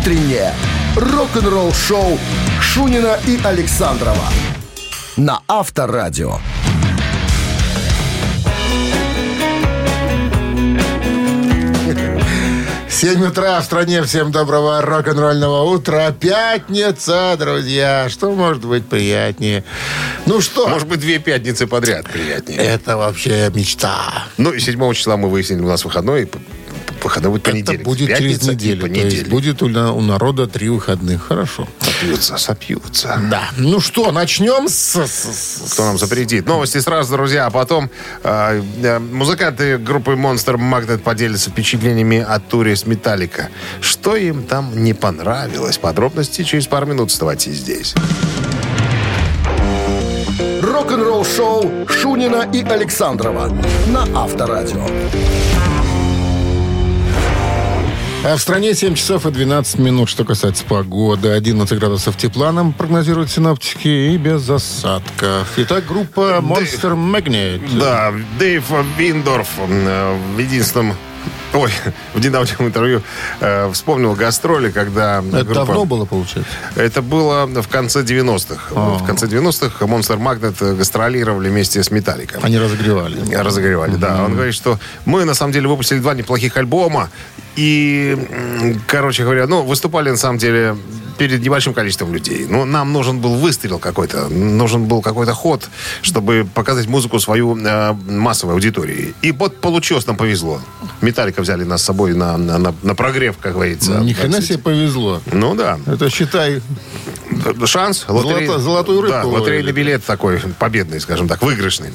утреннее рок-н-ролл-шоу Шунина и Александрова на Авторадио. 7 утра в стране. Всем доброго рок-н-ролльного утра. Пятница, друзья. Что может быть приятнее? Ну что? Может быть, две пятницы подряд приятнее. Это вообще мечта. Ну, и 7 числа мы выяснили, у нас выходной. Выходной будет понедельник. Это будет через Пятница и неделю. То есть понедельник. будет у, на- у народа три выходных. Хорошо. Сопьются, сопьются. Да. Ну что, начнем с... с- Кто нам запретит? Новости сразу, друзья. А потом э, э, музыканты группы Monster Magnet поделятся впечатлениями от туре с Металлика. Что им там не понравилось? Подробности через пару минут. Оставайтесь здесь. Рок-н-ролл-шоу Шунина и Александрова на Авторадио. А в стране 7 часов и 12 минут. Что касается погоды. 11 градусов тепла нам прогнозируют синоптики и без осадков. Итак, группа Monster Magnet. Да, Дэйв Виндорф э, в единственном... Ой, в недавнем интервью э, вспомнил гастроли, когда Это группа- давно было, получается? Это было в конце 90-х. А. В конце 90-х Monster Magnet гастролировали вместе с Металликом. Они разогревали. Разогревали, да. Он говорит, что мы на самом деле выпустили два неплохих альбома. И, короче говоря, ну, выступали на самом деле перед небольшим количеством людей. Но нам нужен был выстрел какой-то, нужен был какой-то ход, чтобы показать музыку свою э, массовой аудитории. И вот получилось, нам повезло. Металлика взяли нас с собой на, на, на- на прогрев, как говорится. Ни хрена себе повезло. Ну да. Это, считай, Шанс. Золото- золотую рыбку Да, лотерейный билет такой победный, скажем так, выигрышный.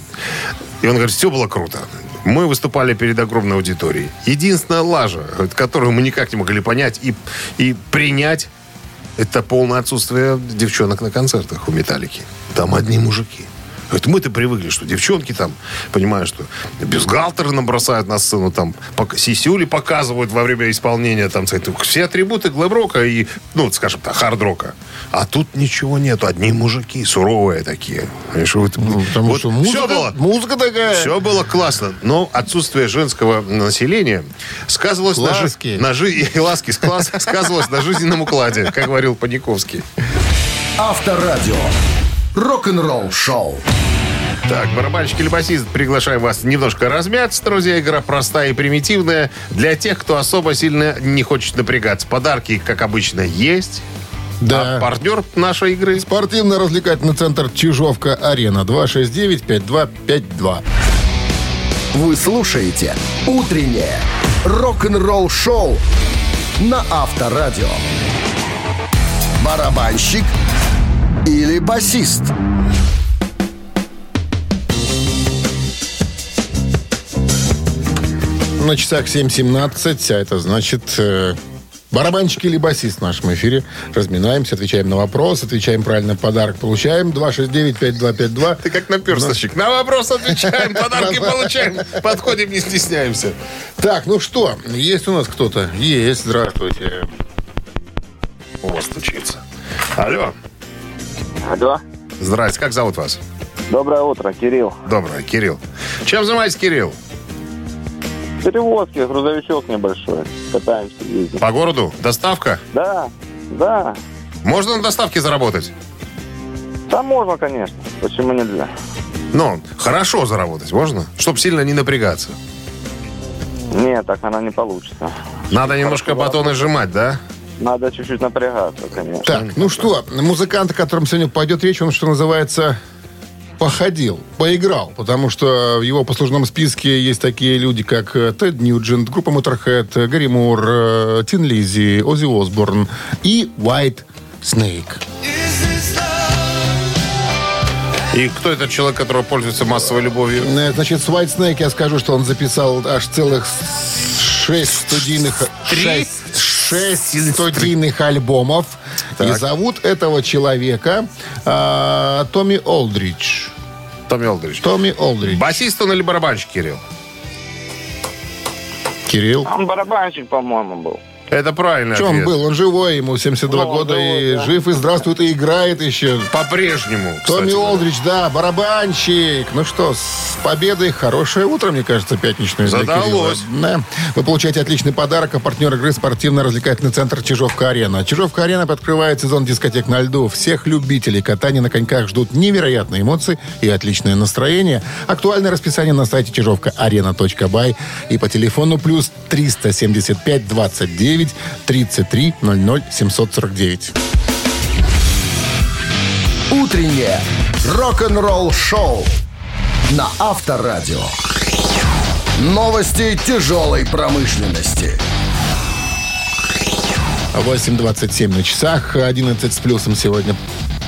И он говорит, все было круто. Мы выступали перед огромной аудиторией. Единственная лажа, которую мы никак не могли понять и, и принять, это полное отсутствие девчонок на концертах у «Металлики». Там одни мужики. Говорит, мы-то привыкли, что девчонки там, понимаешь, что бюстгальтеры нам бросают на сцену, там пок- сисюли показывают во время исполнения, там, все атрибуты глэм-рока и, ну, скажем так, хард-рока. А тут ничего нету, одни мужики, суровые такие. Понимаешь, вот, ну, потому вот что музыка, все было, музыка такая. все было классно, но отсутствие женского населения сказывалось на, жи- Ласки. на жи- ласки сказывалось на жизненном укладе, как говорил Паниковский. Авторадио. Рок-н-ролл-шоу. Так, барабанщик или басист, приглашаем вас немножко размяться, друзья. Игра простая и примитивная. Для тех, кто особо сильно не хочет напрягаться. Подарки, как обычно, есть. Да. А партнер нашей игры Спортивно-развлекательный центр Чижовка-Арена. 269-5252. Вы слушаете «Утреннее рок-н-ролл-шоу» на Авторадио. Барабанщик или басист? На часах 7.17, а это значит... э, Барабанщик или басист в нашем эфире. Разминаемся, отвечаем на вопрос, отвечаем правильно, подарок получаем. 269-5252. Ты как наперсточек. На вопрос отвечаем, подарки получаем. Подходим, не стесняемся. Так, ну что, есть у нас кто-то? Есть, здравствуйте. У вас стучится. Алло. Алло. Здрасте, как зовут вас? Доброе утро, Кирилл. Доброе, Кирилл. Чем занимаетесь, Кирилл? Перевозки, грузовичок небольшой. Катаемся, ездим. По городу? Доставка? Да, да. Можно на доставке заработать? Там можно, конечно. Почему нельзя? Ну, хорошо заработать можно? Чтоб сильно не напрягаться. Нет, так она не получится. Надо немножко батоны сжимать, да? Надо чуть-чуть напрягаться, конечно. Так, ну что, музыкант, о котором сегодня пойдет речь, он, что называется, походил, поиграл, потому что в его послужном списке есть такие люди, как э, Тед Ньюджент, группа Motorhead, э, Гарри Мур, э, Тин Лизи, Оззи Осборн и White Snake. И кто этот человек, который пользуется массовой любовью? Значит, с White Snake я скажу, что он записал аж целых шесть студийных... Три? Шесть, шесть студийных альбомов. И Так. зовут этого человека а, Томми Олдридж. Томми Олдрич. Томми Олдридж. Басист он или барабанщик, Кирилл? Кирилл. Он барабанщик, по-моему, был. Это правильный Чем он ответ. был? Он живой, ему 72 Ну, года, живой, и да. жив, и здравствует, и играет еще. По-прежнему, Томми кстати. Олдрич, да, барабанщик. Ну что, с победой. Хорошее утро, мне кажется, пятничное. Задалось. Да. Вы получаете отличный подарок, а партнер игры спортивно-развлекательный центр «Чижовка-арена». «Чижовка-арена» открывает сезон дискотек на льду. Всех любителей катания на коньках ждут невероятные эмоции и отличное настроение. Актуальное расписание на сайте чижовка-арена.бай и по телефону плюс 375 29 33 00 749. Утреннее рок-н-ролл-шоу на Авторадио. Новости тяжелой промышленности. 8.27 на часах, 11 с плюсом сегодня.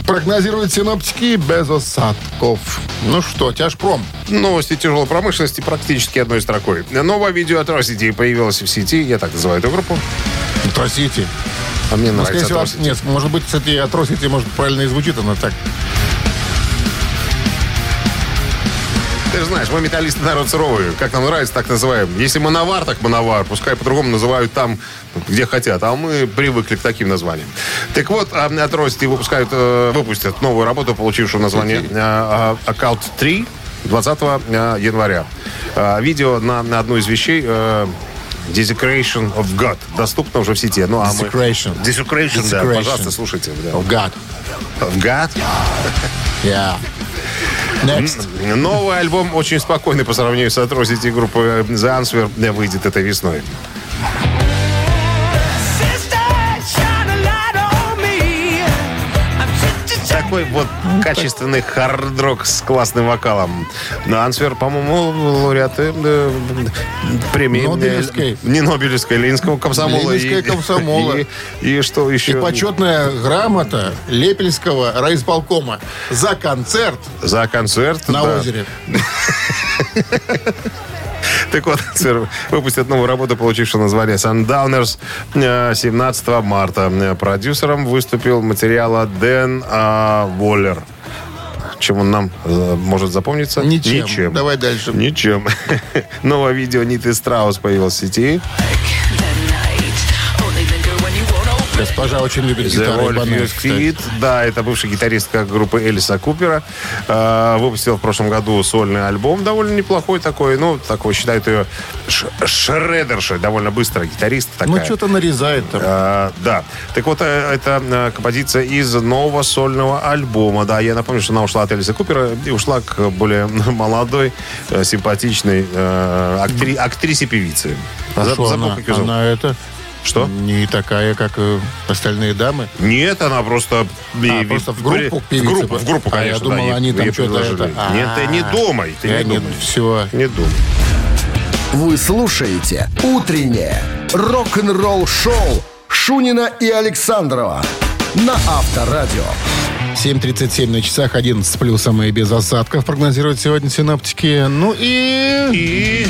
Прогнозируют синоптики без осадков. Ну что, тяжпром. Новости тяжелой промышленности практически одной строкой. Новое видео Atrocity появилось в сети, я так называю эту группу. Тросите. А мне Ну, нравится всего, нет, может быть, кстати, отросите, может, правильно и звучит, но так. Ты же знаешь, мы металлисты народ суровый. Как нам нравится, так называем. Если мановар, так мановар. Пускай по-другому называют там, где хотят. А мы привыкли к таким названиям. Так вот, а, Atrocity выпускают, э, выпустят новую работу, получившую название Account 3 20 э, января. Э, Видео на, на одну из вещей э, Desecration of God. Доступно уже в сети. Ну, а мы- Desecration. Desecration, да. Desecration. Пожалуйста, слушайте. да. Oh, God. Of God. Yeah. Next. Новый альбом очень спокойный по сравнению с Atrocity группы The Answer выйдет этой весной. Такой вот качественный хард-рок с классным вокалом. Но Ансвер, по-моему, лауреаты э, премии. Нобелевской. Не Нобелевской, Ленинского комсомола. Ленинская И- комсомола. И, и что еще? И почетная грамота Лепельского райисполкома за концерт За концерт. на да. озере. Так вот, выпустят новую работу, получившую название Sundowners э, 17 марта. Э, Продюсером выступил материала Дэн а, Воллер. Чем он нам э, может запомниться? Ничем. Давай дальше. Ничем. Новое видео Ниты Страус появилось в сети. Госпожа очень любит кстати. Kid. Да, это бывший гитаристка группы Элиса Купера. Э, выпустил в прошлом году сольный альбом. Довольно неплохой такой. Ну, такой считают ее ш- шредершей. Довольно быстро гитарист такая. Ну, что-то нарезает там. А, да. Так вот, э, это э, композиция из нового сольного альбома. Да, я напомню, что она ушла от Элиса Купера и ушла к более молодой, э, симпатичной э, актри- актрисе-певице. А забыл, она? как её зовут. Она это... Что? Не такая, как э, остальные дамы. Нет, она просто... А, просто в группу В группу, в группу, А я конечно. думал, да, они там что-то Нет, ты не А. думай, ты Я не не... думай. Все. Не думай. Вы слушаете «Утреннее рок-н-ролл-шоу» Шунина и Александрова на Авторадио. 7.37 на часах, 11 с плюсом и без осадков прогнозируют сегодня синоптики. Ну и... И...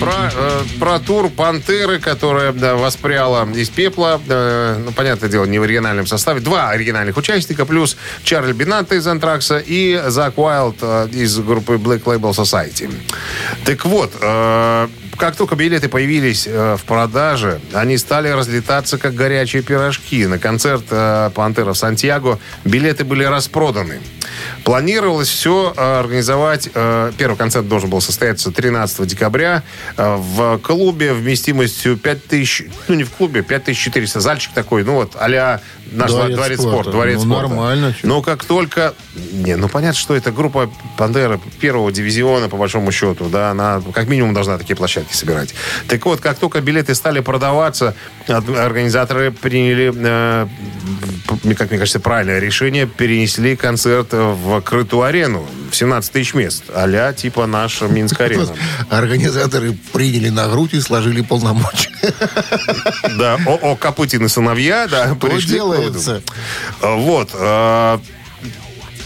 Про, э, про тур «Пантеры», которая да, воспряла из пепла. э, ну, понятное дело, не в оригинальном составе. Два оригинальных участника, плюс Чарльз Бинатта из «Антракса» и Зак Уайлд э, из группы Black Label Society. Так вот, э, как только билеты появились э, в продаже, они стали разлетаться, как горячие пирожки. На концерт э, «Пантера» в Сантьяго билеты были распроданы. Планировалось все организовать. э, первый концерт должен был состояться 13 декабря э, в клубе вместимостью 5000, ну не в клубе, 5400, зальчик такой, ну вот а-ля наш Дворец дворец, спорта. спорта, дворец Ну, спорта. нормально, чё. Но как только... Не, ну понятно, что это группа Пандера первого дивизиона, по большому счету, да, она как минимум должна такие площадки собирать. Так вот, как только билеты стали продаваться, организаторы приняли, э, как мне кажется, правильное решение, перенесли концерт в крытую арену в 17 тысяч мест, а типа наша Минск-арена. Организаторы приняли на грудь и сложили полномочия. Да, о, Копытин и сыновья, да, Что пришли делается? А, Вот.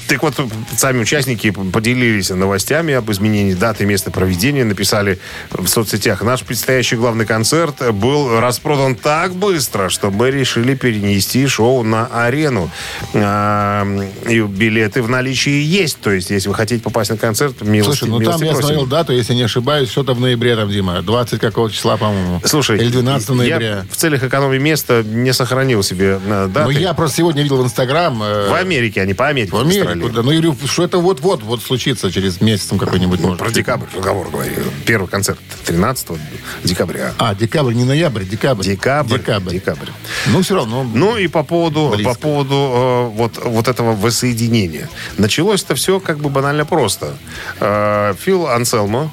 Так вот, сами участники поделились новостями об изменении даты и места проведения. Написали в соцсетях. Наш предстоящий главный концерт был распродан так быстро, что мы решили перенести шоу на арену. А, и билеты в наличии есть. То есть, если вы хотите попасть на концерт, милости, Слушай, ну там милости я просим. смотрел дату, если не ошибаюсь, что-то в ноябре там, Дима. 20 какого числа, по-моему. Слушай, Или 12 ноября. я в целях экономии места не сохранил себе э, даты. Ну, я просто сегодня видел в Инстаграм... э, В Америке, а не по Америке. В в Австралии. да. Ну, я говорю, что это вот-вот вот случится через месяц какой-нибудь. может. Про декабрь разговор говорю. Первый концерт 13 декабря. А, декабрь, не ноябрь, декабрь. Декабрь. Декабрь. Декабрь. Ну, все равно. Ну и по поводу, Близко. по поводу э, вот, вот этого воссоединения. Началось это все как бы банально просто. Э, Фил Анселмо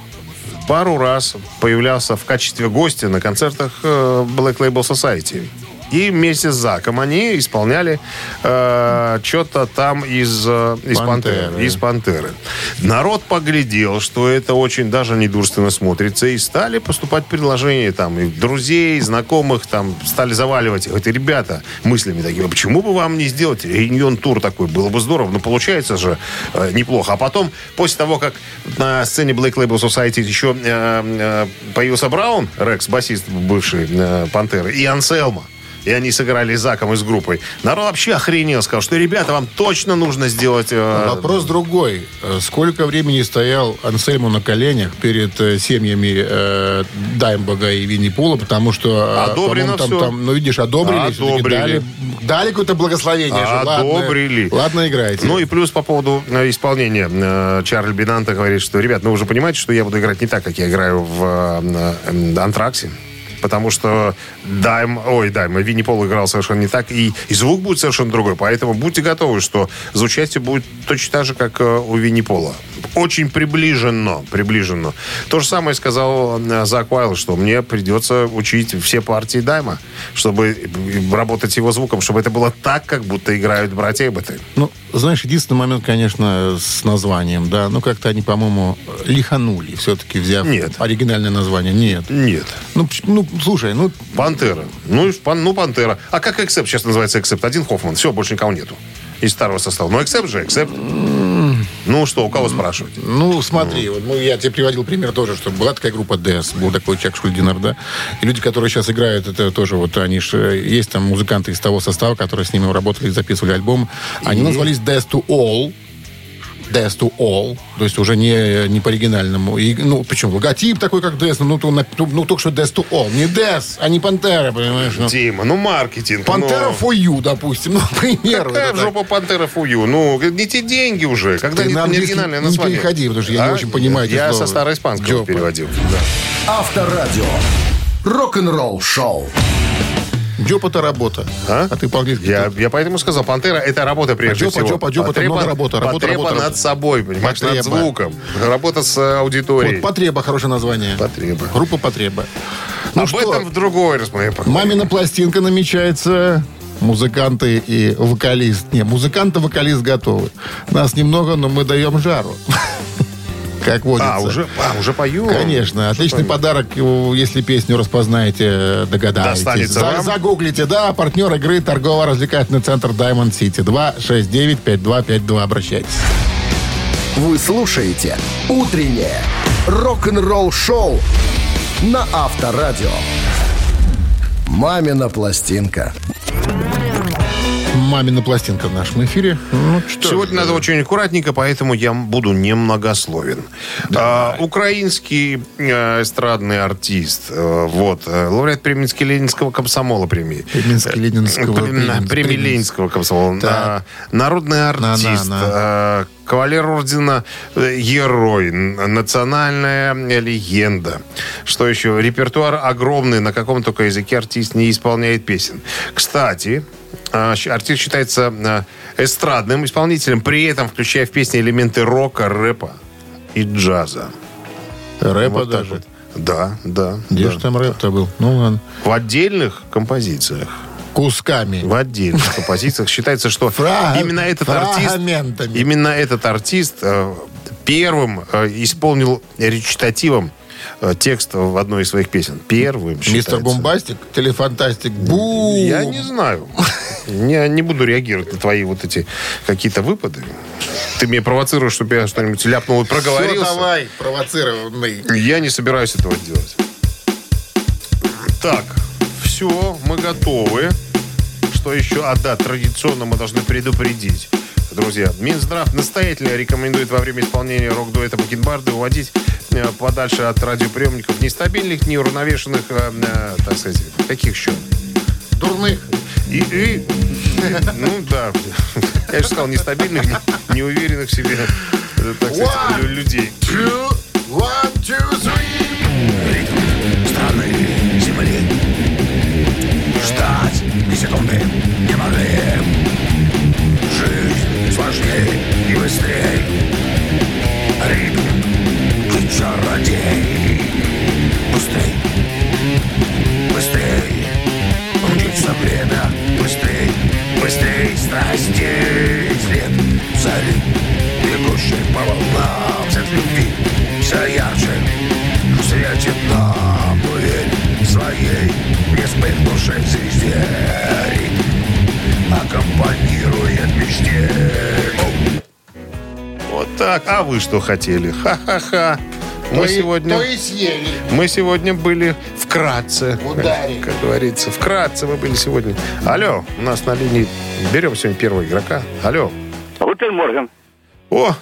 пару раз появлялся в качестве гостя на концертах э, Black Label Society. И вместе с Заком они исполняли что-то там из, э, из Пантеры. Пантеры. Из Пантеры. Народ поглядел, что это очень даже недурственно смотрится, и стали поступать предложения там, и друзей, и знакомых, там, стали заваливать. Говорят, ребята, мыслями такими, «А почему бы вам не сделать реюнион-тур такой? Было бы здорово, но получается же э, неплохо. А потом, после того, как на сцене Black Label Society еще э, э, появился Браун, Рекс, басист бывший э, Пантеры, и Анселма, и они сыграли с Заком и с группой. Народ вообще охренел, сказал, что, ребята, вам точно нужно сделать... э, Вопрос другой. Э, Сколько времени стоял Ансельму на коленях перед э, семьями э, Даймбога и Винни Пула, потому что... Одобрено там, всё. там, ну, видишь, одобрили. Одобрили. Дали, дали какое-то благословение. же. Ладно, Одобрили. Ладно, играйте. Ну и плюс по поводу исполнения. Чарльз Бинанта говорит, что, ребят, ну вы уже понимаете, что я буду играть не так, как я играю в Антраксе. Потому что Дайм, ой, Дайм, Винни Пол играл совершенно не так, и, и звук будет совершенно другой. Поэтому будьте готовы, что за участие будет точно так же, как э, у Винни Пола. Очень приближенно, приближенно. То же самое сказал э, Зак Уайл, что мне придется учить все партии Дайма, чтобы э, работать его звуком, чтобы это было так, как будто играют братья Эбботы. Ну, знаешь, единственный момент, конечно, с названием, да. Ну, как-то они, по-моему, лиханули, все-таки взяв Нет. оригинальное название. Нет. Нет. Ну, ну, слушай, ну, Пантера. Ну, и пан- ну, Пантера. А как Эксепт сейчас называется Эксепт? Один Хоффман. Все, больше никого нету. Из старого состава. Ну, Эксепт же, Эксепт. Ну, что, у кого спрашивать? Ну, смотри, вот, ну, я тебе приводил пример тоже, что была такая группа DS, был такой Чак Шульдинер, да, и люди, которые сейчас играют, это тоже вот, они же, есть там музыканты из того состава, которые с ними работали, записывали альбом, они назвались Death to All, Death to All, то есть уже не, не по оригинальному. И, ну, причем логотип такой, как Death, ну, то, на- ну, только что Death to All, не Death, а не Пантера, понимаешь? Ну, Дима, ну, маркетинг. Пантера ну. for you, допустим, ну, к примеру. Какая так. жопу Пантера фую? Ну, не те деньги уже. Когда Ты не, на не оригинальное не название. переходи, потому что я не А? очень понимаю Я со староиспанского Жопа. переводил. Авторадио. Рок-н-ролл шоу. Джоп это работа. А? А ты по-английски Я, я поэтому сказал, Пантера это работа прежде А Джопа, всего. Джопа, Джопа, это Потреба- много работы, работа, потреба работа, над работа. собой, понимаешь, над Потреба. звуком. Работа с аудиторией. Вот «Потреба» хорошее название. Потреба. Группа «Потреба». Ну Об что, этом в другой раз мы поговорим. мамина пластинка намечается. Музыканты и вокалист. Не, музыкант и вокалист готовы. Нас немного, но мы даем жару. Как водится. А, уже, а, уже пою? Конечно, отличный подарок, э, если песню распознаете, догадаетесь. Достанется За- вам. Загуглите, да, партнер игры торгово-развлекательный центр Diamond City. 269-5252, обращайтесь. Вы слушаете «Утреннее рок-н-ролл-шоу» на Авторадио. «Мамина пластинка». Мамина пластинка в нашем эфире. Ну, что Сегодня ж, надо очень аккуратненько, поэтому я буду немногословен. А, украинский э, эстрадный артист, э, вот, э, лауреат премии Ленинского комсомола премии. Преминско-Ленинского- Э, премии премии Ленинского комсомола. Так. А, Народный артист. на. э, Кавалер ордена Герой, национальная легенда. Что еще? Репертуар огромный, на каком только языке артист не исполняет песен. Кстати, артист считается а, эстрадным исполнителем, при этом включая в песни элементы рока, рэпа и джаза. Рэпа Вот даже. вот. Да, да. Где да. же там рэп-то был? Ну ладно. В отдельных композициях. Кусками. В отдельных композициях считается, что Фра- именно этот артист, именно этот артист э, первым э, исполнил речитативом текст в одной из своих песен. Первым Мистер. Бомбастик, Телефантастик, бу! Я не знаю. Я не буду реагировать на твои вот эти какие-то выпады. Ты меня провоцируешь, чтобы я что-нибудь ляпнул и проговорился. Все, давай, провоцированный. Я не собираюсь этого делать. Так, все, мы готовы. Что еще? А, да, традиционно мы должны предупредить. Друзья, Минздрав настоятельно рекомендует во время исполнения рок-дуэта Бакенбарды уводить э, подальше от радиоприемников нестабильных, неуравновешенных, э, э, так сказать, каких еще? Дурных. И, и- ну да, я же сказал, нестабильных, не- неуверенных в себе, так сказать, One, лю- людей. Two, one, two, three. страны земли. Ждать ни секунды не могли. Жизнь сложнее и быстрее. Ритм и чародей. Быстрей, быстрей. Мчится время. Быстрей, быстрей. Страсти след зари. Бегущий по волнам цвет любви. Все ярче светит нам пыль своей не вспыхнувшей звезде Ритм аккомпанирует мечте Вот так. А вы что хотели? Ха-ха-ха. Мы То и- сегодня... То и съели. Мы сегодня были вкратце. Ударе. Как говорится, вкратце мы были сегодня. Алло, у нас на линии... Берем сегодня первого игрока. Алло. Guten Morgen. О,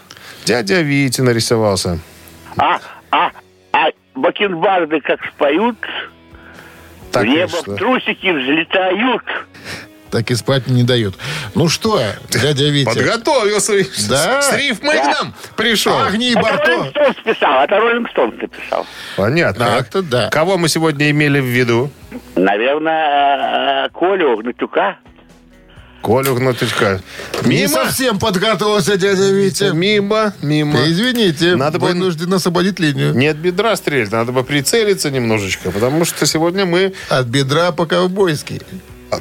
дядя Витя нарисовался. А, а, а бакенбарды как споют, Так в небо что? трусики взлетают. Так и спать не дают. Ну что, дядя Витя? Подготовился. Да. С рифмой к нам пришел. Агния это Барто. Rolling Stones писал, это Rolling Stones написал. Понятно. Это да. Кого мы сегодня имели в виду? Наверное, э, Колю Гнатюка. Колю Гнатычка. Не Мимо. совсем подготовился дядя Витя. Мимо, мимо. Извините, Надо было- вынужден освободить линию. Не от бедра стрелять, надо бы прицелиться немножечко, потому что сегодня мы От бедра по-ковбойски.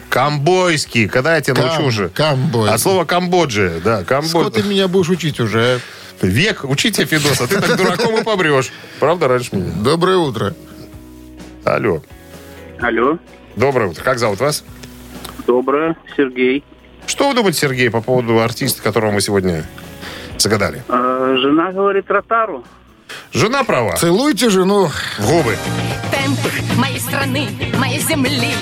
Камбойский. Когда я тебя Кам- научу уже? камбой. От слова Камбоджия, да, Сколько Камбоджия. ты меня будешь учить уже? Век, учите, Федос, а ты так дураком и побрешь. Правда, раньше меня? Доброе утро. Алло. Алло, Доброе утро. Как зовут вас? доброе, Сергей. Что вы думаете, Сергей, по поводу артиста, которого мы сегодня загадали? Э, жена говорит Ротару. Жена права. Целуйте жену. В губы. темп моей страны, моей земли.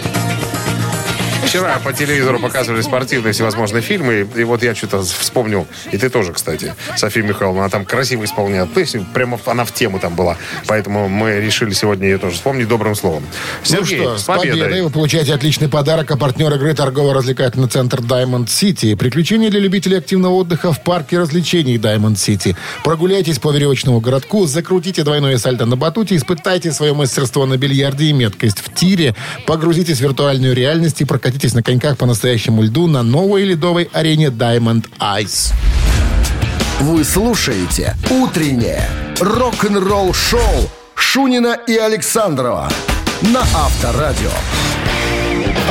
Вчера по телевизору показывали спортивные всевозможные фильмы, и вот я что-то вспомнил, и ты тоже, кстати, София Михайловна, она там красиво исполняет песню, прямо она в тему там была, поэтому мы решили сегодня ее тоже вспомнить добрым словом. Сергей, ну что, с с победой. победой! Вы получаете отличный подарок, а партнер игры торгово-развлекательный центр Diamond City. Приключения для любителей активного отдыха в парке развлечений Diamond City. Прогуляйтесь по веревочному городку, закрутите двойное сальто на батуте, испытайте свое мастерство на бильярде и меткость в тире, погрузитесь в виртуальную реальность и прокатитесь на коньках по настоящему льду на новой ледовой арене Diamond Ice. Вы слушаете «Утреннее рок-н-ролл-шоу» Шунина и Александрова на Авторадио.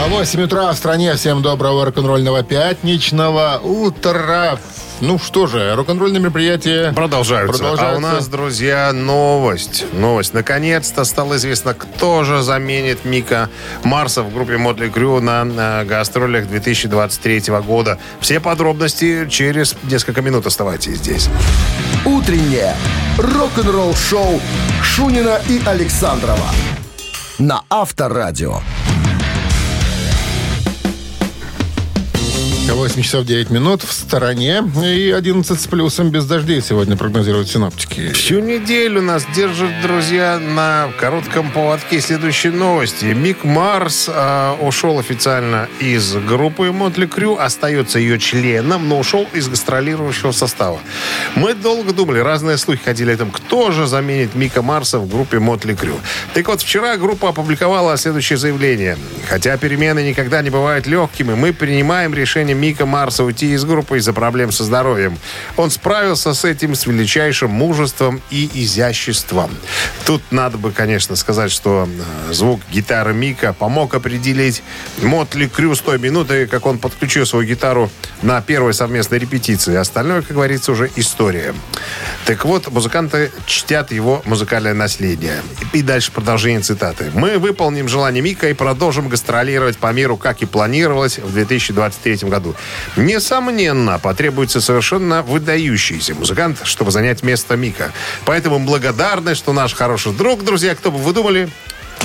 А 8 утра в стране. Всем доброго рок-н-ролльного пятничного утра. Ну что же, рок-н-ролльное мероприятие Продолжаются. Продолжаются. А у нас, друзья, новость. Новость. Наконец-то стало известно, кто же заменит Мика Марса в группе Мотли Крю на, э, гастролях 2023 года. Все подробности через несколько минут. Оставайтесь здесь. «Утреннее рок-н-ролл-шоу» Шунина и Александрова на Авторадио. 8 часов 9 минут в стороне и 11 с плюсом без дождей сегодня прогнозируют синоптики. Всю неделю нас держат, друзья, на коротком поводке. Следующие новости. Мик Марс э, ушел официально из группы Мотли Крю, остается ее членом, но ушел из гастролирующего состава. Мы долго думали, разные слухи ходили о том, кто же заменит Мика Марса в группе Мотли Крю. Так вот, вчера группа опубликовала следующее заявление. Хотя перемены никогда не бывают легкими, мы принимаем решение Мика Марса уйти из группы из-за проблем со здоровьем. Он справился с этим с величайшим мужеством и изяществом. Тут надо бы, конечно, сказать, что э, звук гитары Мика помог определить Мотли Крю с той минуты, как он подключил свою гитару на первой совместной репетиции. Остальное, как говорится, уже история. Так вот, музыканты чтят его музыкальное наследие. И дальше продолжение цитаты. «Мы выполним желание Мика и продолжим гастролировать по миру, как и планировалось в 2023 году. Несомненно, потребуется совершенно выдающийся музыкант, чтобы занять место Мика. Поэтому благодарны, что наш хороший друг, друзья, кто бы вы думали,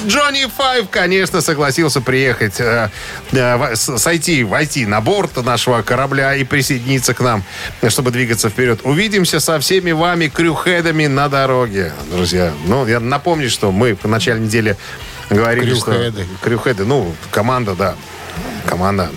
Джонни Файв, конечно, согласился приехать, э, э, сойти, войти на борт нашего корабля и присоединиться к нам, чтобы двигаться вперед. Увидимся со всеми вами, крюхедами, на дороге, друзья. Ну, я напомню, что мы в начале недели говорили, Крюхеды. что... Крюхеды. ну, команда, да. Команда.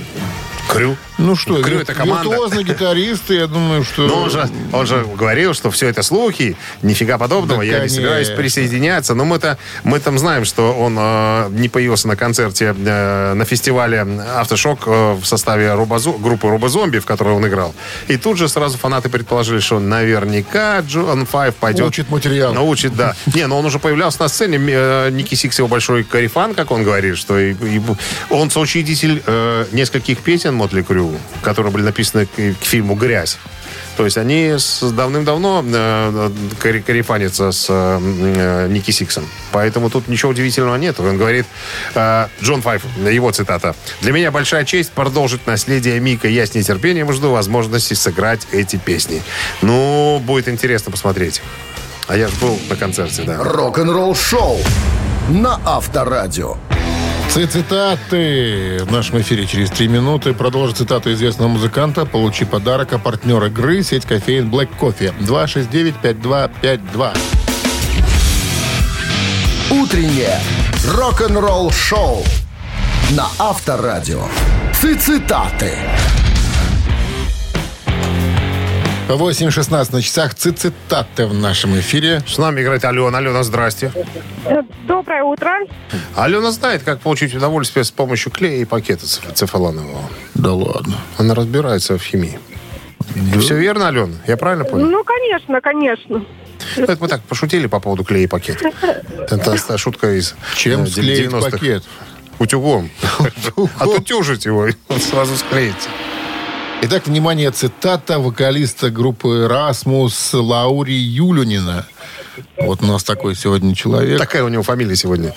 Crew. Ну что, Crew это команда. виртуозный гитарист, я думаю, что... Ну, он же, он же говорил, что все это слухи, нифига подобного, Да, я не собираюсь присоединяться. Но мы-то, мы там знаем, что он э, не появился на концерте э, на фестивале «Aftershock» э, в составе Роба Зо- группы «Роб Зомби», в которой он играл. И тут же сразу фанаты предположили, что наверняка Джон Файв пойдет... Учит материал. Ну учит, да. Не, но он уже появлялся на сцене. Э, Ники Сикс его большой корефан, как он говорит, что и- и он соучредитель э, нескольких песен Мотли Крю, которые были написаны к, к фильму «Грязь». То есть они с давным-давно э, коре- корефанятся с э, э, Ники Сиксом. Поэтому тут ничего удивительного нет. Он говорит, э, Джон Файф, его цитата. «Для меня большая честь продолжить наследие Мика. Я с нетерпением жду возможности сыграть эти песни». Ну, будет интересно посмотреть. А я же был на концерте, да. Рок-н-ролл шоу на Авторадио. Цитаты в нашем эфире через три минуты. Продолжи цитату известного музыканта. Получи подарок. А партнер игры – сеть кофеин Black Coffee. 269-5252. Утреннее рок-н-ролл шоу на Авторадио. Цитаты. 8.16 на часах. Цитаты в нашем эфире. С нами играет Алена. Алена, здрасте. Доброе утро. Алена знает, как получить удовольствие с помощью клея и пакета цеф- цефалонового. Да ладно. Она разбирается в химии. Все верно, Алена? Я правильно понял? Ну, конечно, конечно. Это мы так пошутили по поводу клея и пакета. Это шутка из Чем э, склеить 90-х. пакет? Утюгом. Отутюжить его, сразу склеится. Итак, внимание, цитата вокалиста группы «Расмус» Лаури Юлюнина. Вот у нас такой сегодня человек. Такая у него фамилия сегодня.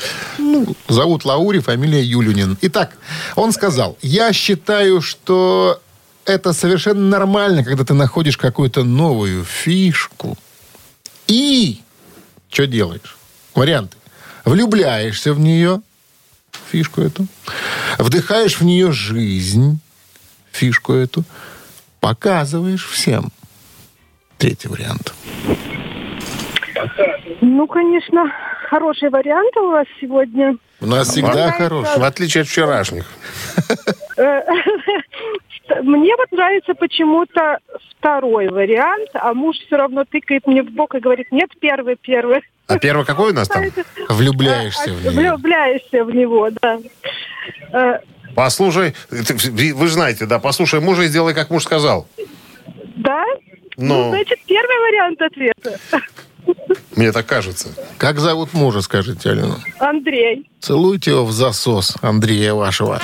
Зовут Лаури, фамилия Юлюнин. Итак, он сказал, я считаю, что это совершенно нормально, когда ты находишь какую-то новую фишку. И что делаешь? Варианты. Влюбляешься в нее, фишку эту. Вдыхаешь в нее жизнь, фишку эту. Показываешь всем. Третий вариант. Ну, конечно, хороший вариант у вас сегодня. У нас всегда Нравится. хороший. В отличие от вчерашних. Э, Мне вот нравится почему-то второй вариант, а муж все равно тыкает мне в бок и говорит, нет, первый, первый. А первый какой у нас там? Влюбляешься в А, нее. Влюбляешься в него, да. Послушай, ты- вы же знаете, да, послушай мужа и сделай, как муж сказал. Да? Ну. Ну, значит, первый вариант ответа. Мне так кажется. Как зовут мужа, скажите, Алена? Андрей. Целуйте его в засос, Андрея вашего.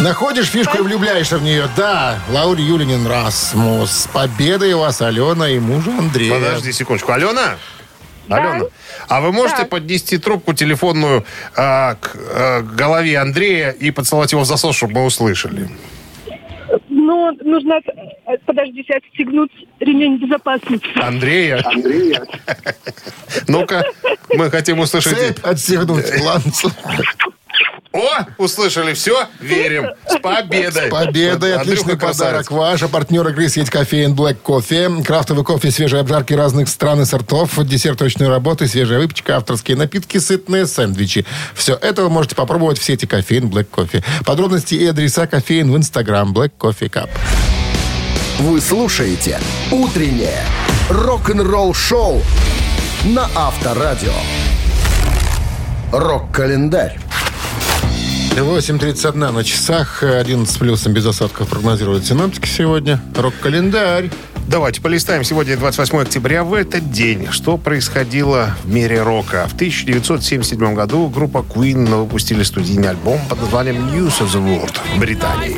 Находишь фишку и влюбляешься в нее. Да, Лаури Юлинин Расмус. С победой вас, Алена и мужа Андрея. Подожди секундочку. Алена? Алена, а вы можете Да. поднести трубку телефонную а, к а, голове Андрея и поцеловать его в засос, чтобы мы услышали? Ну, нужно, э, подождите, отстегнуть ремень безопасности. Андрея? Ну-ка, мы хотим услышать... Цепь отстегнуть. Ладно, О, услышали, все, верим. С победой. С победой. Андрюха Отличный красавец. подарок. Ваш а партнер игры сеть кофеин Black Coffee. Крафтовый кофе, свежие обжарки разных стран и сортов, десерт ручной работы, свежая выпечка, авторские напитки, сытные сэндвичи. Все это вы можете попробовать в сети кофеин Black Coffee. Подробности и адреса кофеин в инстаграм Black Coffee Cup. Вы слушаете «Утреннее рок-н-ролл-шоу» на Авторадио. Рок-календарь. 8.31 на часах, 11 с плюсом без осадков прогнозируют синоптики сегодня. Рок-календарь. Давайте полистаем. Сегодня 28 октября. В этот день что происходило в мире рока? В 1977 году группа Queen выпустили студийный альбом под названием News of the World в Британии.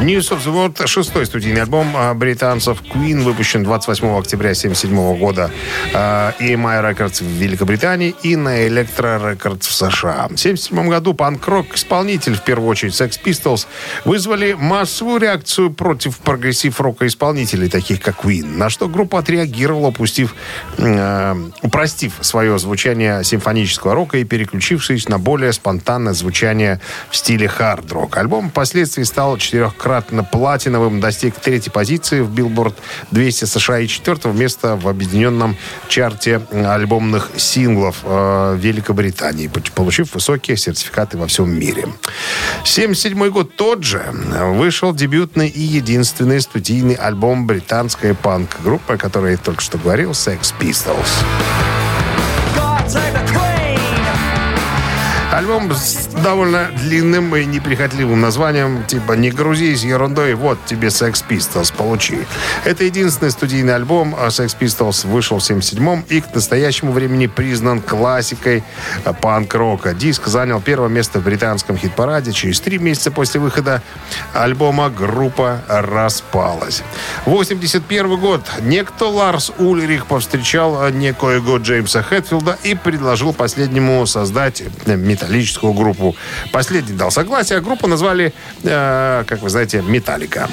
News of the World, шестой студийный альбом а, британцев Queen, выпущен 28 октября 1977 года а, EMI Records в Великобритании и на Electro Records в США. В 1977 году панк-рок исполнитель, в первую очередь Sex Pistols, вызвали массовую реакцию против прогрессив-рока исполнителей, таких как Queen, на что группа отреагировала, упустив, э, упростив свое звучание симфонического рока и переключившись на более спонтанное звучание в стиле хард-рок. Альбом впоследствии стал четырехкратно платиновым, достиг третьей позиции в Billboard 200 США и четвертого места в объединенном чарте альбомных синглов э, Великобритании, получив высокие сертификаты во всем мире. 1977 год тот же вышел дебютный и единственный студийный альбом британской панк-группы, о которой я только что говорил, Sex Pistols. Альбом с довольно длинным и неприхотливым названием, типа «Не грузись ерундой, вот тебе Sex Pistols, получи». Это единственный студийный альбом а Sex Pistols вышел в 77-м и к настоящему времени признан классикой панк-рока. Диск занял первое место в британском хит-параде. Через три месяца после выхода альбома группа распалась. 81 год. Некто Ларс Ульрих повстречал некоего Джеймса Хэтфилда и предложил последнему создать металлическую группу. Последний дал согласие, а группу назвали, э, как вы знаете, «Металлика».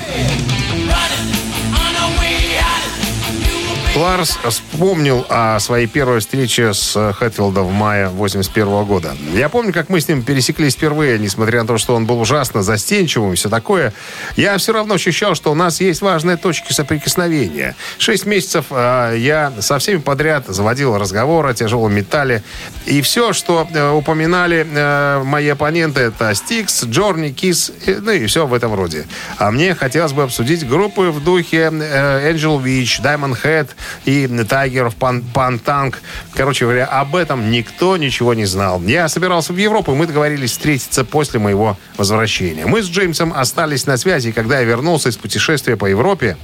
Ларс вспомнил о своей первой встрече с Хэтфилдом в мае 81 года. Я помню, как мы с ним пересеклись впервые, несмотря на то, что он был ужасно застенчивым и все такое. Я все равно ощущал, что у нас есть важные точки соприкосновения. Шесть месяцев э, я со всеми подряд заводил разговор о тяжелом металле. И все, что э, упоминали э, мои оппоненты, это Стикс, Джорни, Кис, ну и все в этом роде. А мне хотелось бы обсудить группы в духе э, Angel Witch, Diamond Head, и Tiger Пан, Пантанг. Короче говоря, об этом никто ничего не знал. Я собирался в Европу, и мы договорились встретиться после моего возвращения. Мы с Джеймсом остались на связи, и когда я вернулся из путешествия по Европе,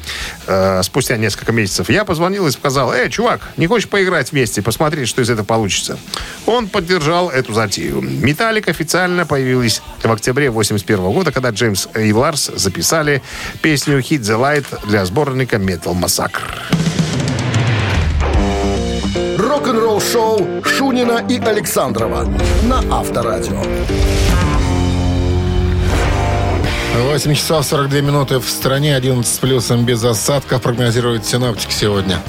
э, спустя несколько месяцев, я позвонил и сказал, «Эй, чувак, не хочешь поиграть вместе, посмотреть, что из этого получится?» Он поддержал эту затею. «Металлик» официально появились в октябре 81 года, когда Джеймс и Ларс записали песню «Hit the Light» для сборника Metal Massacre. Рок-н-ролл шоу Шунина и Александрова на Авторадио. 8 часов 42 минуты в стране, 11 с плюсом без осадков прогнозируют синоптики сегодня.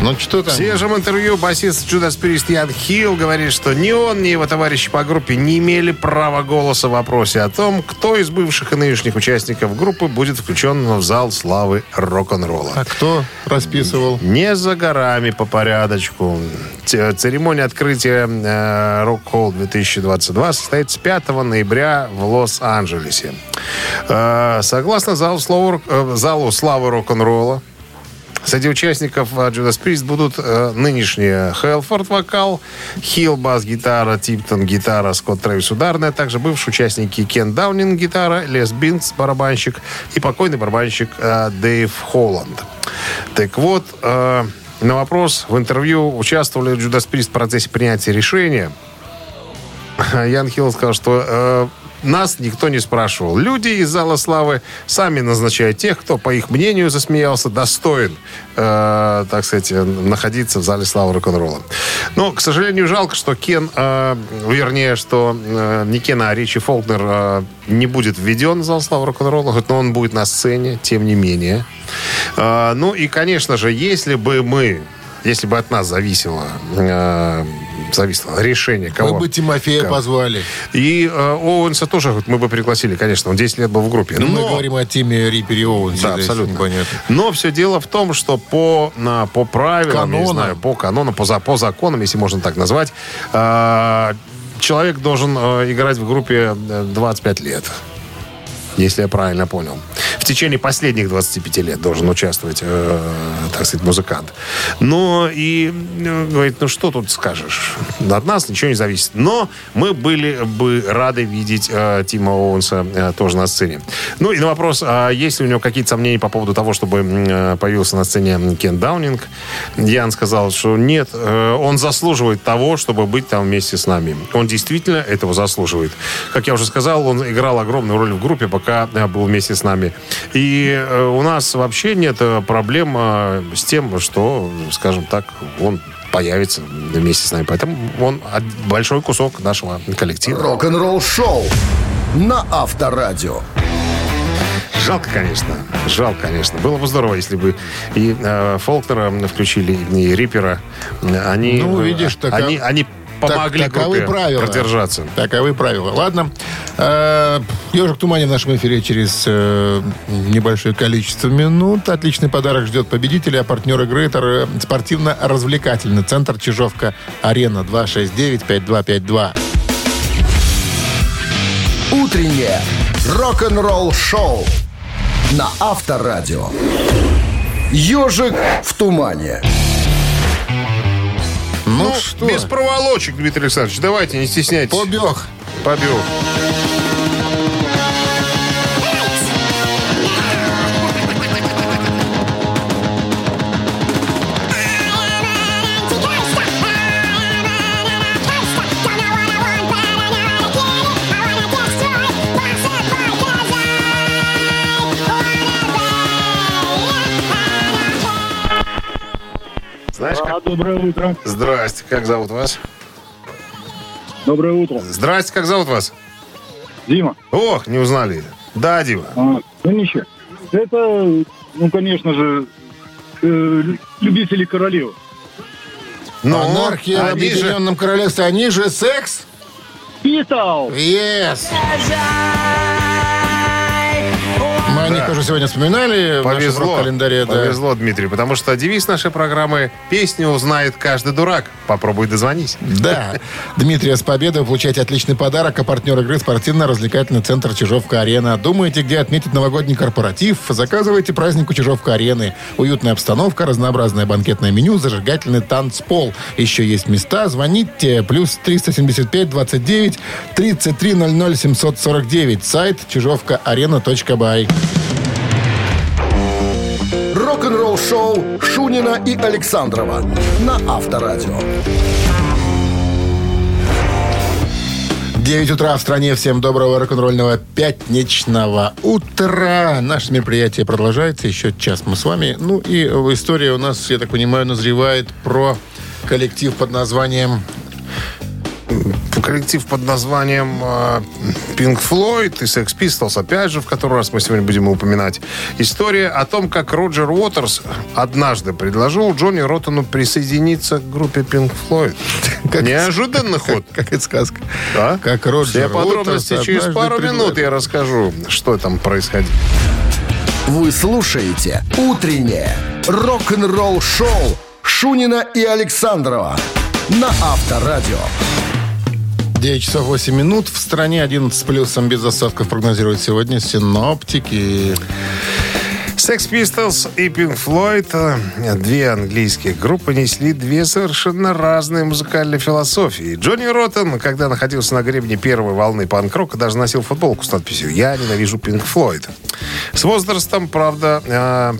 Ну, что там? В свежем интервью басист Judas Priest Ян Хилл говорит, что ни он, ни его товарищи по группе не имели права голоса в вопросе о том, кто из бывших и нынешних участников группы будет включен в зал славы рок-н-ролла. А кто расписывал? Не за горами по порядочку. Церемония открытия э, Rock Hall 2022 состоится 5 ноября в Лос-Анджелесе. Э, согласно залу, славы- э, залу славы рок-н-ролла, Среди участников э, Judas Priest будут э, нынешние Хелфорд вокал, Хилл бас-гитара, Типтон гитара, Скотт Трэвис ударная, также бывшие участники Кен Даунинг гитара, Лес Бинкс барабанщик и покойный барабанщик э, Дэйв Холланд. Так вот, э, на вопрос в интервью, участвовали Judas Priest в процессе принятия решения, Ян Хилл сказал, что э, нас никто не спрашивал. Люди из Зала Славы сами назначают тех, кто, по их мнению, засмеялся, достоин, э, так сказать, э, находиться в Зале Славы рок-н-ролла. Но, к сожалению, жалко, что Кен, э, вернее, что э, не Кен, а Ричи Фолкнер э, не будет введен в Зал Славы рок-н-ролла, но он будет на сцене, тем не менее. Э, ну и, конечно же, если бы мы если бы от нас зависело, э, зависело решение, кого... Мы бы Тимофея кого. позвали. И э, Оуэнса тоже мы бы пригласили, конечно. Он 10 лет был в группе. Ну, Но- мы говорим о теме Рипере Оуэнсе. да, абсолютно. Непонятно. Но все дело в том, что по, на, по правилам, я не знаю, по канонам, по, по законам, если можно так назвать, э, человек должен э, играть в группе э, 25 лет. Если я правильно понял. В течение последних 25 лет должен участвовать, э, так сказать, музыкант. Но и э, говорит, ну что тут скажешь? От нас ничего не зависит. Но мы были бы рады видеть э, Тима Оуэнса э, тоже на сцене. Ну и на вопрос, а есть ли у него какие-то сомнения по поводу того, чтобы э, появился на сцене Кен Даунинг, Ян сказал, что нет, э, он заслуживает того, чтобы быть там вместе с нами. Он действительно этого заслуживает. Как я уже сказал, он играл огромную роль в группе, пока э, был вместе с нами. И э, у нас вообще нет э, проблем э, с тем, что, скажем так, он появится вместе с нами. Поэтому он большой кусок нашего коллектива. Рок-н-ролл шоу на Авторадио. Жалко, конечно. Жалко, конечно. Было бы здорово, если бы и э, Фолкнера включили, и Риппера. Они, Ну, видишь, так- они, они помогли Так- таковы группе правила. продержаться. Таковы правила. Ладно. Э, Ежик в тумане в нашем эфире через э, небольшое количество минут. Отличный подарок ждет победителя. А партнер игры это э, спортивно-развлекательный центр Чижовка-Арена 269-5252. Утреннее рок-н-ролл шоу на Авторадио. Ежик в тумане. Ну, Ну, что, без проволочек, Дмитрий Александрович. Давайте, не стесняйтесь. побег. Побег. Доброе утро. Здрасте, как зовут вас? Доброе утро. Здрасте, как зовут вас? Дима. Ох, не узнали. Да, Дима. А, ну ничего. Это, ну, конечно же, э, любители королевы. Ну, Анархия в они же- Объединенном Королевстве. Они же секс? Питал! Yes. О них тоже сегодня вспоминали. в Повезло, календаре. повезло, Дмитрий, потому что девиз нашей программы «Песню узнает каждый дурак». Попробуй дозвонись. Да. Дмитрия, с победой вы получаете отличный подарок. А партнер игры спортивно-развлекательный центр Чижовка-Арена. Думаете, где отметить новогодний корпоратив? Заказывайте празднику Чижовка-Арены. Уютная обстановка, разнообразное банкетное меню, зажигательный танцпол. Еще есть места. Звоните. Плюс 375 29 33 00 749. Сайт чижовкаарена.бай. Рок-н-ролл шоу Шунина и Александрова на Авторадио. 9 утра в стране. Всем доброго рок-н-ролльного пятничного утра. Наше мероприятие продолжается. Еще час мы с вами. Ну и история у нас, я так понимаю, назревает про коллектив под названием... Коллектив под названием э, Pink Floyd и Sex Pistols, опять же, в который раз мы сегодня будем упоминать. История о том, как Роджер Уотерс однажды предложил Джонни Роттону присоединиться к группе Pink Floyd. Неожиданный ход. Как это сказка. Да? Как Роджер Все подробности Уотерс через пару предложил. минут я расскажу, что там происходило. Вы слушаете «Утреннее рок-н-ролл шоу» Шунина и Александрова на Авторадио. 9 часов 8 минут. В стране 11 с плюсом без осадков прогнозируют сегодня синоптики. Sex Pistols и Pink Floyd, э, две английские группы, несли две совершенно разные музыкальные философии. Джонни Роттон, когда находился на гребне первой волны панк-рока, даже носил футболку с надписью «Я ненавижу Pink Floyd». С возрастом, правда, э,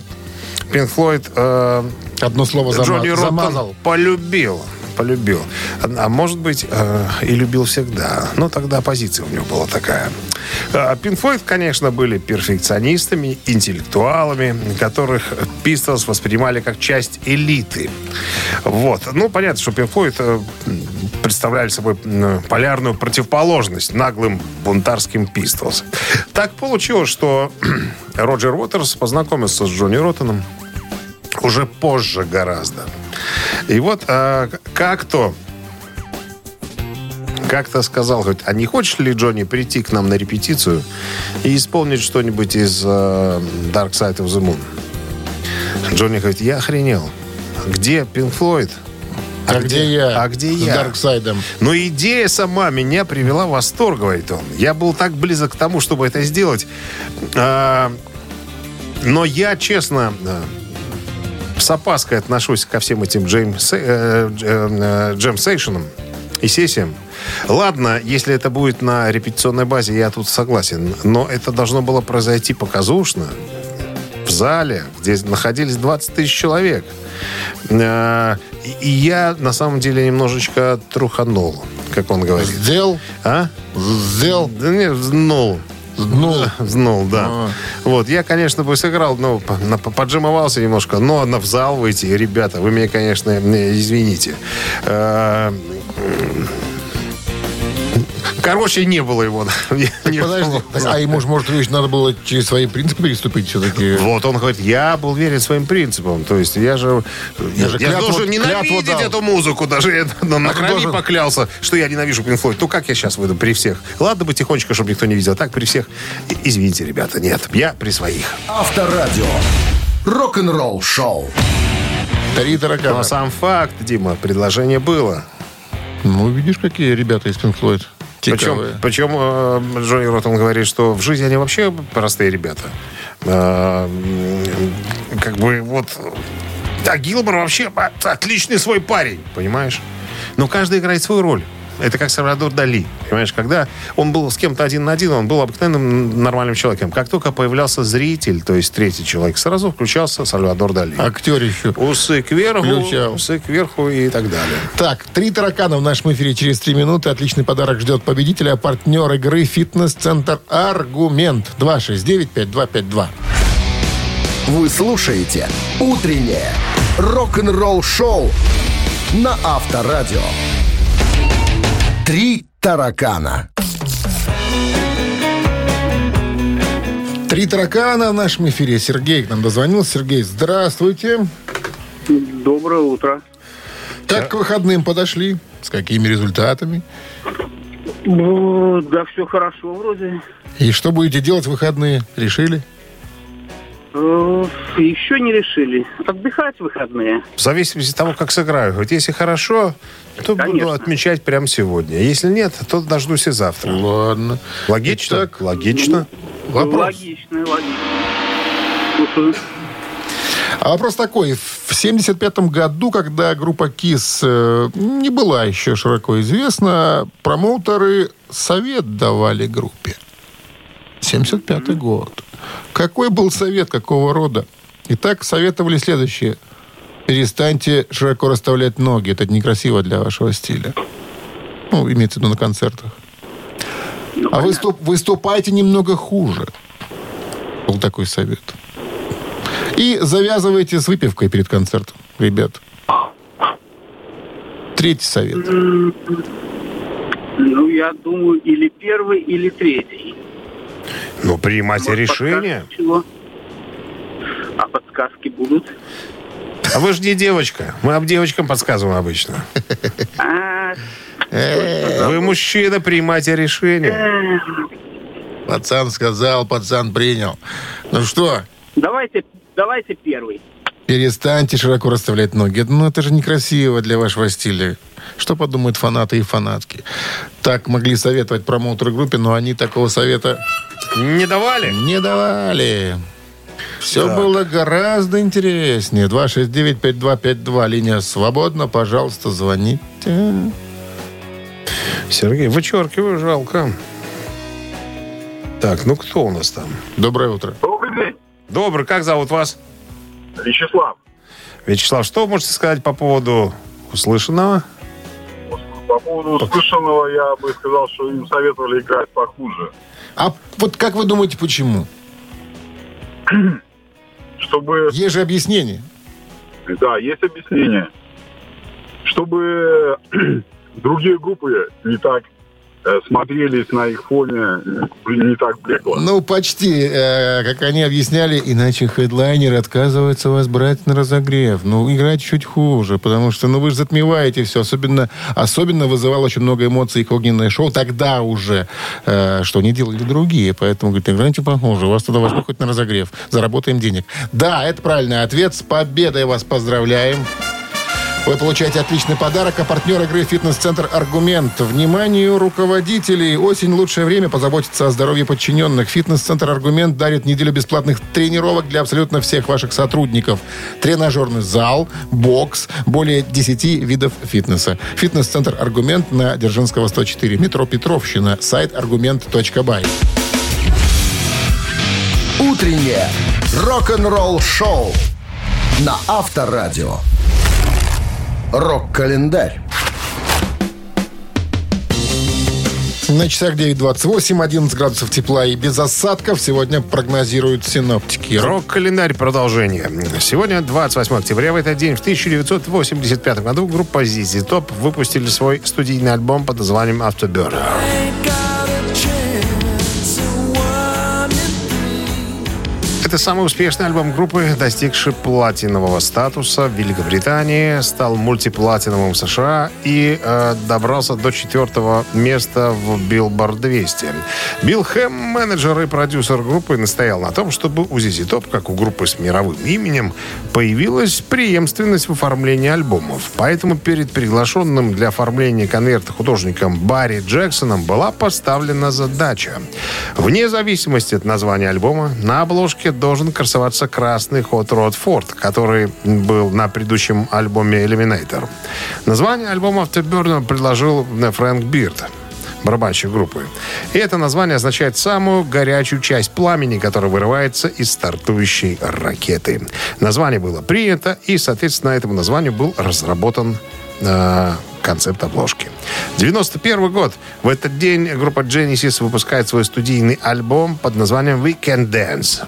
Pink Floyd э, Одно слово зама- Джонни замазал. полюбил. Полюбил. А, может быть, э, и любил всегда. Но тогда позиция у него была такая. Пинк Флойд, конечно, были перфекционистами, интеллектуалами, которых Пистолс воспринимали как часть элиты. Вот. Ну, понятно, что Пинк Флойд э, представляли собой полярную противоположность наглым бунтарским Пистолс. Так получилось, что Роджер Уотерс познакомился с Джонни Роттоном уже позже гораздо. И вот э, как-то как-то сказал, говорит, а не хочешь ли, Джонни, прийти к нам на репетицию и исполнить что-нибудь из э, Dark Side of the Moon? Джонни говорит, я охренел. Где Пинк Флойд? А, где, я? А где С я? Дарксайдом. Но идея сама меня привела в восторг, говорит он. Я был так близок к тому, чтобы это сделать. А, Но я, честно, с опаской отношусь ко всем этим джейм, э, э, джем-сейшенам и сессиям. Ладно, если это будет на репетиционной базе, я тут согласен. Но это должно было произойти показушно, в зале, где находились 20 тысяч человек. Э, И я, на самом деле, немножечко труханул, как он говорит. Сделал? А? Сделал? Да не, взнул. Знул. Взнул, да. А. Вот, я, конечно, бы сыграл, на- поджимовался немножко, но на в зал выйти, ребята, вы меня, конечно, не извините. Короче, не было его. Не Подожди, было. так, а ему же, может, Ильич, надо было через свои принципы переступить все-таки. Вот, он говорит, я был верен своим принципам. То есть я же, я, же я клятву- должен ненавидеть дал. эту музыку. Даже я на, А крови должен- поклялся, что я ненавижу Pink Floyd. Ну, как я сейчас выйду при всех? Ладно бы тихонечко, чтобы никто не видел. Так, при всех. Извините, ребята, нет. Я при своих. Авторадио. Рок-н-ролл шоу. Три Но таракана. сам факт, Дима, предложение было. Ну, видишь, какие ребята из Pink Floyd. Причем, причем э, Джонни Роттон говорит, что в жизни они вообще простые ребята. Э, как бы вот... Да, Гилмор вообще отличный свой парень, понимаешь? Но каждый играет свою роль. Это как Сальвадор Дали. Понимаешь, когда он был с кем-то один на один, он был обыкновенным нормальным человеком. Как только появлялся зритель, то есть третий человек, сразу включался Сальвадор Дали. Актер еще. Усы кверху, Включал. усы кверху и так далее. Так, три таракана в нашем эфире через три минуты. Отличный подарок ждет победителя. Партнер игры «Фитнес-центр Аргумент». 269-5252. Вы слушаете «Утреннее рок-н-ролл-шоу» на Авторадио. Три таракана. Три таракана в нашем эфире. Сергей к нам дозвонился. Сергей, здравствуйте. Доброе утро. Как к выходным подошли? С какими результатами? Ну, да, все хорошо вроде. И что будете делать в выходные? Решили? Э, Еще не решили. Отдыхать выходные. В зависимости от того, как сыграю. Вот если хорошо, то буду Конечно. отмечать прямо сегодня. Если нет, то дождусь и завтра. Ладно. Логично? Итак, Логично. Вопрос. Логично, логично. А вопрос такой. В 75 году, когда группа КИС э, не была еще широко известна, промоутеры совет давали группе. 75 год. Какой был совет, какого рода? Итак, советовали следующее. Перестаньте широко расставлять ноги. Это некрасиво для вашего стиля. Ну, имеется в виду на концертах. а выступ- выступайте немного хуже. Был такой совет. И завязывайте с выпивкой перед концертом, ребят. Третий совет. Ну, я думаю, или первый, или третий. Ну, принимайте Вот решение. чего? А подсказки будут? А вы же не девочка. Мы об девочкам подсказываем обычно. А, Вы мужчина, принимайте решение. Пацан сказал, пацан принял. Ну что, давайте, давайте первый. перестаньте широко расставлять ноги. Ну, это же некрасиво для вашего стиля. Что подумают фанаты и фанатки? Так могли советовать промоутеры группе, но они такого совета Не давали? не давали. Все было гораздо интереснее. 269-5252. Линия свободна. Пожалуйста, звоните. Сергей, вычеркиваю, жалко. Так, ну кто у нас там? Доброе утро. Добрый день, Добрый, как зовут вас? Вячеслав. Вячеслав, что вы можете сказать по поводу услышанного? По поводу услышанного я бы сказал, что им советовали играть похуже. А вот как вы думаете, почему? Чтобы, Есть же объяснение. да, есть объяснение. Чтобы другие группы не так смотрелись на их фоне, э, не так блекло. Ну, почти. Э, как они объясняли, иначе хедлайнер отказывается вас брать на разогрев. Ну, играть чуть хуже, потому что, ну, вы же затмеваете все. Особенно, особенно вызывало очень много эмоций их огненное шоу. Тогда уже, э, что не делали другие. Поэтому, говорит, играйте похуже. Вас туда возьму хоть на разогрев. Заработаем денег. Да, это правильный ответ. С победой вас поздравляем. Вы получаете отличный подарок, а партнер игры «Фитнес-центр Аргумент». Вниманию руководителей! Осень – лучшее время позаботиться о здоровье подчиненных. «Фитнес-центр Аргумент» дарит неделю бесплатных тренировок для абсолютно всех ваших сотрудников. Тренажерный зал, бокс, более 10 видов фитнеса. «Фитнес-центр Аргумент» на Дзержинского, 104, метро Петровщина, сайт аргумент.бай. Утреннее рок-н-ролл-шоу на Авторадио. Рок-календарь. На часах 9.28, 11 градусов тепла и без осадков сегодня прогнозируют синоптики. Рок-календарь продолжение. Сегодня 28 октября. В этот день, в 1985 году, группа ZZ Top выпустили свой студийный альбом под названием Afterburner. Это самый успешный альбом группы, достигший платинового статуса в Великобритании, стал мультиплатиновым в США и э, добрался до четвертого места в Billboard 200. Билл Хэм, менеджер и продюсер группы, настоял на том, чтобы у ZZ Top, как у группы с мировым именем, появилась преемственность в оформлении альбомов. Поэтому перед приглашенным для оформления конверта художником Барри Джексоном была поставлена задача. Вне зависимости от названия альбома, на обложке должен красоваться красный Hot Rod Ford, который был на предыдущем альбоме Eliminator. Название альбома Afterburner предложил Фрэнк Бирд барабанщик группы. И это название означает самую горячую часть пламени, которая вырывается из стартующей ракеты. Название было принято, и, соответственно, этому названию был разработан э, концепт обложки. 91 год. В этот день группа Genesis выпускает свой студийный альбом под названием We Can Dance.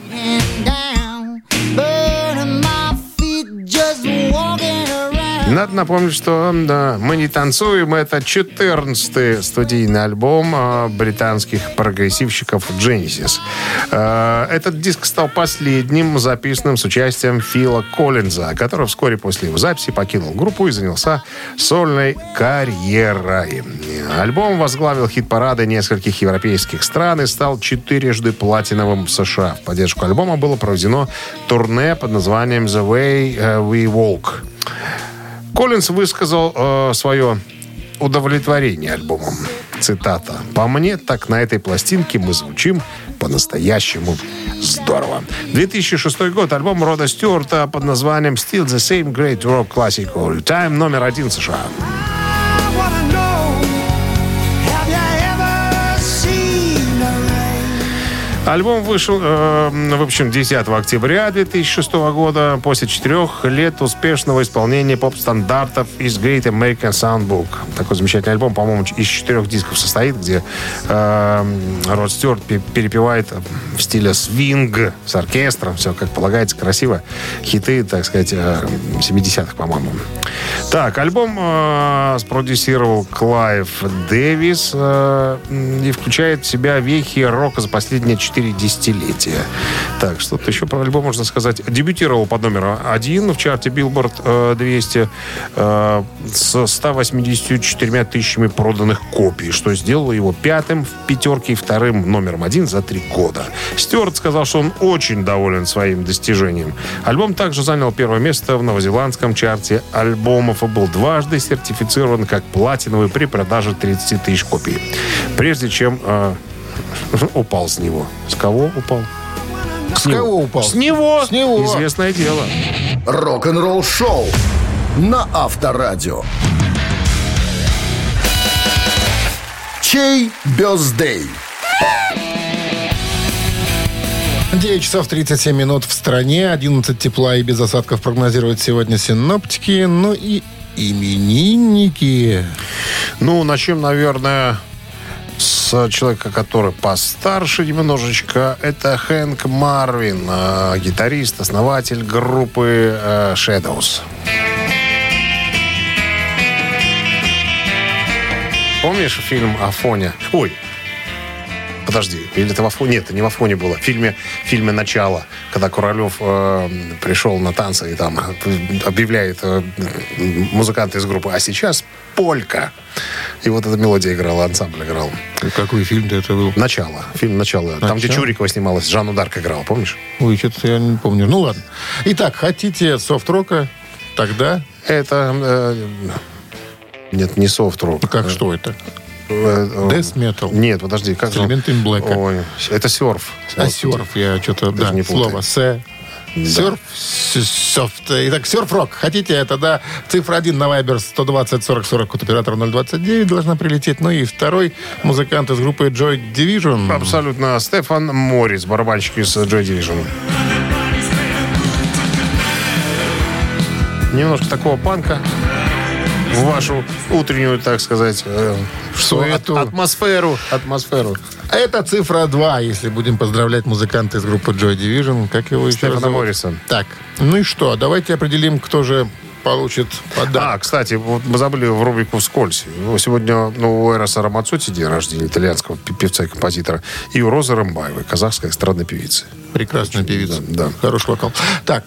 Надо напомнить, что да, «Мы не танцуем» — это 14-й студийный альбом э, британских прогрессивщиков Genesis. Э, этот диск стал последним записанным с участием Фила Коллинза, который вскоре после его записи покинул группу и занялся сольной карьерой. Альбом возглавил хит-парады нескольких европейских стран и стал четырежды платиновым в США. В поддержку альбома было проведено турне под названием «The Way We Walk». Коллинз высказал э, свое удовлетворение альбомом. Цитата. «По мне, так на этой пластинке мы звучим по-настоящему здорово». 2006 год. Альбом Рода Стюарта под названием «Still the Same Great Rock Classic All Time» номер один США. Альбом вышел, э, в общем, 10 октября 2006 года, после четырех лет успешного исполнения поп-стандартов из Great American Songbook. Такой замечательный альбом, по-моему, из четырех дисков состоит, где э, Род Стюарт перепевает в стиле свинг с оркестром, все как полагается, красиво. Хиты, так сказать, 70-х, по-моему. Так, альбом э, спродюсировал Клайв Дэвис э, и включает в себя вехи рока за последние 4 десятилетия. Так, что-то еще про альбом можно сказать. Дебютировал под номером один в чарте Billboard 200 э, с 184 тысячами проданных копий, что сделало его пятым в пятерке и вторым номером один за три года. Стюарт сказал, что он очень доволен своим достижением. Альбом также занял первое место в новозеландском чарте альбомов и был дважды сертифицирован как платиновый при продаже 30 тысяч копий. Прежде чем э, упал с него. С кого упал? С кого упал? С него. С него. Известное дело. Рок-н-ролл шоу на Авторадио. Чей бездей? 9 часов 37 минут в стране, 11 тепла и без осадков прогнозируют сегодня синоптики, ну и именинники. Ну, начнем, наверное, с человека, который постарше немножечко. Это Хэнк Марвин, э, гитарист, основатель группы э, Shadows. Помнишь фильм «Афоня»? Ой, подожди, или это в Афоне? Нет, это не в Афоне было. В фильме, в фильме «Начало», когда Куралев э, пришел на танцы и там объявляет э, музыканты из группы, а сейчас полька. И вот эта мелодия играла, ансамбль играл. Какой фильм-то это был? «Начало». Фильм «Начало». Там, где «Начало»? Чурикова снималась, Жанну Дарк играла, помнишь? Ой, что-то я не помню. Ну ладно. Итак, хотите софт-рока? тогда... Это... э, нет, не софт-рок. Как что это? Death Metal. Нет, подожди, как С элементами блэка. Ой, это серф. А серф, я что-то, да, не слово «с». Серф, с- софт. Итак, серф-рок. Хотите, это, да, цифра 1 на Viber 120 40 40 код оператора 029 должна прилететь. Ну и второй музыкант из группы Joy Division. Абсолютно. Стефан Моррис, барабанщик из Joy Division. Немножко такого панка в вашу утреннюю, так сказать, э, Суету. атмосферу, атмосферу. А Это цифра 2, если будем поздравлять музыканта из группы Joy Division. Как его еще Стефана? Морриса. Так, ну и что? Давайте определим, кто же получит А, подарок. кстати, вот мы забыли в рубрику «Вскользь». Ну, сегодня ну, у Эроса Рамацути день рождения, итальянского певца и композитора, и у Розы Рымбаевой, казахской эстрадной певицы. Прекрасная певица. Да, да. Хороший вокал. Так,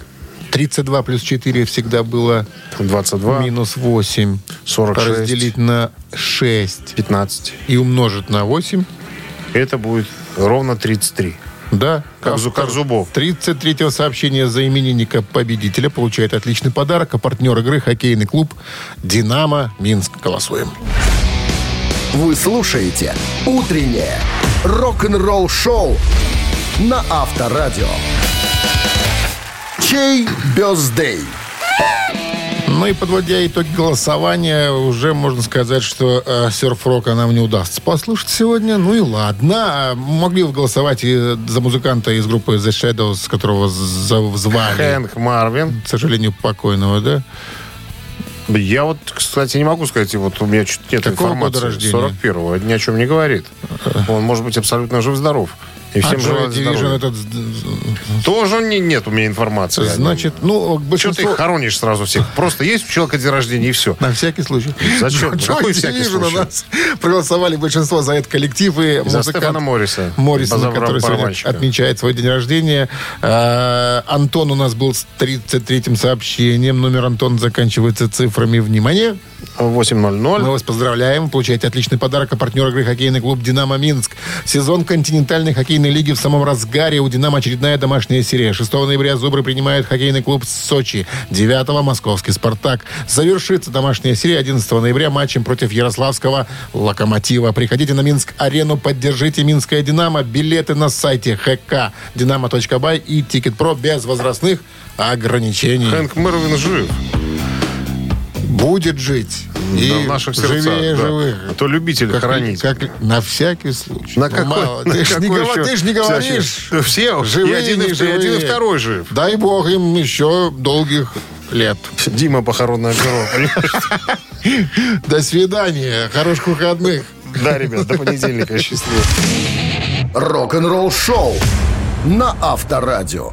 32 плюс 4 всегда было 22, минус 8. 46. Разделить на 6 15. и умножить на 8. Это будет ровно 33. Да. Как, зу- как зубов. 33-го сообщения за именинника победителя получает отличный подарок. А партнер игры хоккейный клуб «Динамо» Минск. Голосуем. Вы слушаете «Утреннее рок-н-ролл-шоу» на Авторадио. Чей бездей? Ну и подводя итоги голосования, уже можно сказать, что э, серф-рока нам не удастся послушать сегодня. Ну и ладно. А Могли бы голосовать и за музыканта из группы The Shadows, которого звали, Хэнк Марвин. к сожалению, покойного, да? Я вот, кстати, не могу сказать, вот у меня чуть нет Какого информации. года рождения? 41-го. Это ни о чем не говорит. Он может быть абсолютно жив-здоров. И А всем Joy желаю Division здоровья. этот, Тоже не, нет у меня информации. значит, ну, ты большинство... их хоронишь сразу всех? Просто есть у человека день рождения, и все. На всякий случай. Зачем? Joy Какой всякий случай? у нас проголосовали большинство за этот коллектив и За музыкант Стефана Морриса. Базара- который сегодня отмечает свой день рождения. А, Антон у нас был с 33-м сообщением. Номер Антон заканчивается цифрами. Внимание! 8.00. Мы вас поздравляем. Получаете отличный подарок. А партнер игры хоккейный клуб «Динамо Минск». Сезон континентальной хоккейной лиги в самом разгаре. У «Динамо» очередная домашняя серия. 6 ноября «Зубры» принимают хоккейный клуб Сочи. 9 московский «Спартак». Завершится домашняя серия 11 ноября матчем против Ярославского «Локомотива». Приходите на Минск-арену, поддержите «Минское Динамо». Билеты на сайте хк динамо.бай и Ticket.Pro без возрастных ограничений. Хэнк Марвин жив. Будет жить. И Да, в наших сердцах. живее да. живых. А то любители Как- хоронить. как- на всякий случай. На Ну, какой, мало. на Ты ж не, говор- ты ж не всякий? говоришь. Все, Живые, и один, и, второй- и один, и живые. второй жив. Дай бог им еще долгих лет. Дима похоронное бюро? До свидания. Хороших выходных. Да, ребят, до понедельника. Счастливо. Рок-н-ролл-шоу на Авторадио.